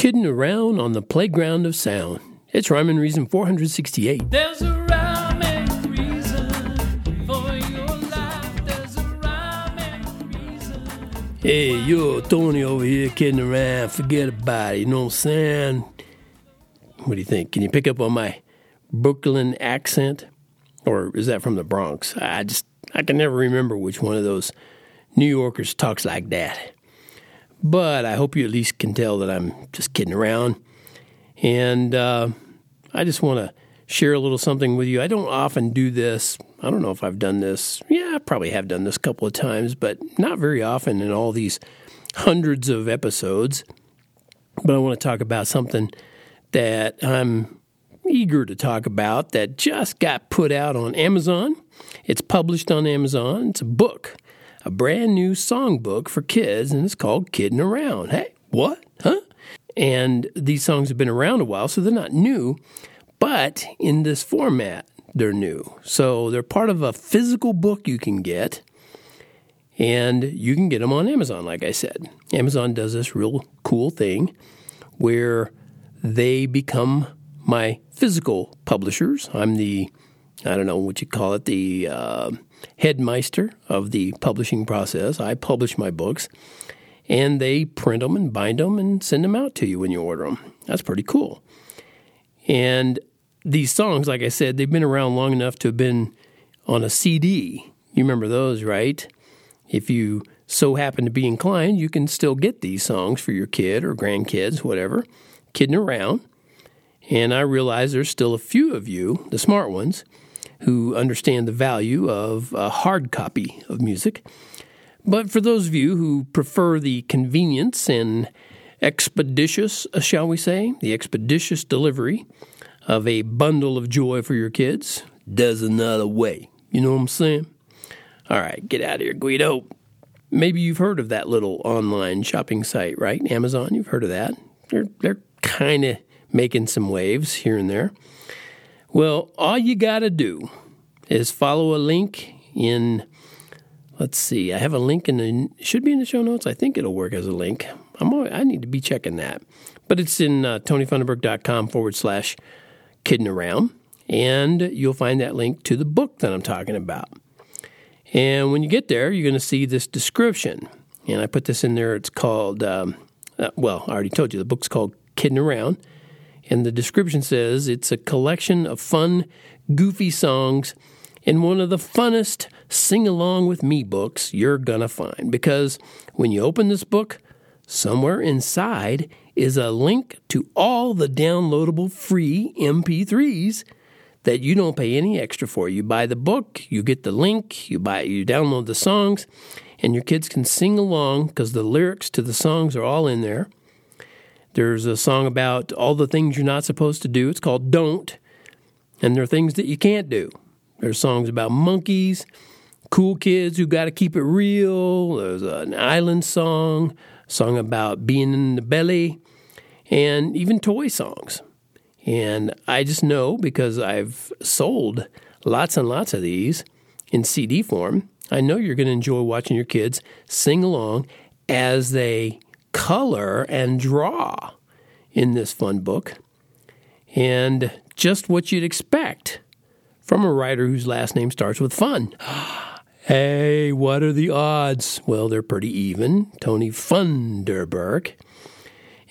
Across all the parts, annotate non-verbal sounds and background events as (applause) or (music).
Kidding around on the playground of sound. It's Rhyme and Reason 468. There's a rhyme and reason for your life. There's a rhyme and reason. Hey, yo, Tony over here kidding around. Forget about it. You know what I'm saying? What do you think? Can you pick up on my Brooklyn accent? Or is that from the Bronx? I just, I can never remember which one of those New Yorkers talks like that. But I hope you at least can tell that I'm just kidding around. And uh, I just want to share a little something with you. I don't often do this. I don't know if I've done this. Yeah, I probably have done this a couple of times, but not very often in all these hundreds of episodes. But I want to talk about something that I'm eager to talk about that just got put out on Amazon. It's published on Amazon. It's a book a brand new songbook for kids, and it's called Kidding Around. Hey, what? Huh? And these songs have been around a while, so they're not new, but in this format, they're new. So they're part of a physical book you can get, and you can get them on Amazon, like I said. Amazon does this real cool thing where they become my physical publishers. I'm the, I don't know what you call it, the, uh, headmeister of the publishing process. I publish my books, and they print them and bind them and send them out to you when you order them. That's pretty cool. And these songs, like I said, they've been around long enough to have been on a CD. You remember those, right? If you so happen to be inclined, you can still get these songs for your kid or grandkids, whatever, kidding around. And I realize there's still a few of you, the smart ones, who understand the value of a hard copy of music. But for those of you who prefer the convenience and expeditious, uh, shall we say, the expeditious delivery of a bundle of joy for your kids, there's another way. You know what I'm saying? All right, get out of here, Guido. Maybe you've heard of that little online shopping site, right? Amazon, you've heard of that. They're, they're kind of making some waves here and there. Well, all you got to do is follow a link in, let's see, I have a link in the, should be in the show notes. I think it'll work as a link. I'm always, I need to be checking that. But it's in uh, tonyfunderburk.com forward slash kidding around. And you'll find that link to the book that I'm talking about. And when you get there, you're going to see this description. And I put this in there. It's called, um, uh, well, I already told you, the book's called Kidding Around. And the description says it's a collection of fun, goofy songs and one of the funnest sing along with me books you're to find. Because when you open this book, somewhere inside is a link to all the downloadable free MP3s that you don't pay any extra for. You buy the book, you get the link, you buy you download the songs, and your kids can sing along because the lyrics to the songs are all in there. There's a song about all the things you're not supposed to do. It's called Don't. And there are things that you can't do. There's songs about monkeys, cool kids who got to keep it real. There's an island song, song about being in the belly, and even toy songs. And I just know because I've sold lots and lots of these in CD form, I know you're going to enjoy watching your kids sing along as they color and draw in this fun book. And just what you'd expect from a writer whose last name starts with fun. (gasps) hey, what are the odds? Well, they're pretty even. Tony Funderburk.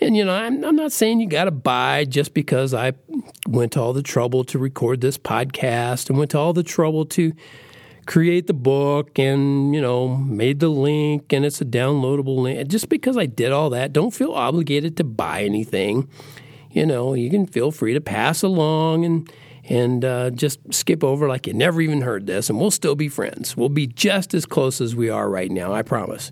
And, you know, I'm, I'm not saying you got to buy just because I went to all the trouble to record this podcast and went to all the trouble to create the book and, you know, made the link and it's a downloadable link. Just because I did all that, don't feel obligated to buy anything. You know, you can feel free to pass along and and uh, just skip over like you never even heard this, and we'll still be friends. We'll be just as close as we are right now, I promise.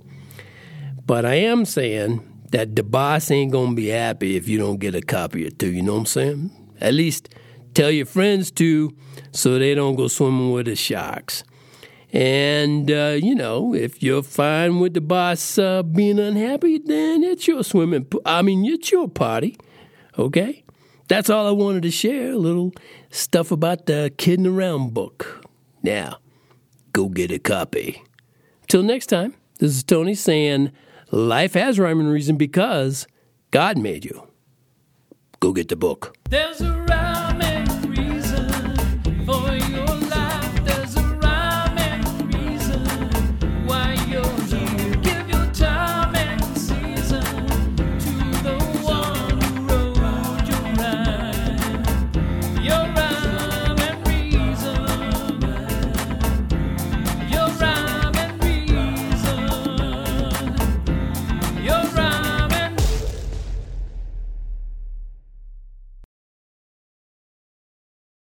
But I am saying that the boss ain't gonna be happy if you don't get a copy or two. You know what I'm saying? At least tell your friends to, so they don't go swimming with the sharks. And, uh, you know, if you're fine with the boss uh, being unhappy, then it's your swimming, pool. I mean, it's your party, okay? That's all I wanted to share, a little stuff about the Kidding Around book. Now, go get a copy. Till next time, this is Tony saying, life has rhyme and reason because God made you. go get the book. There's a rhyme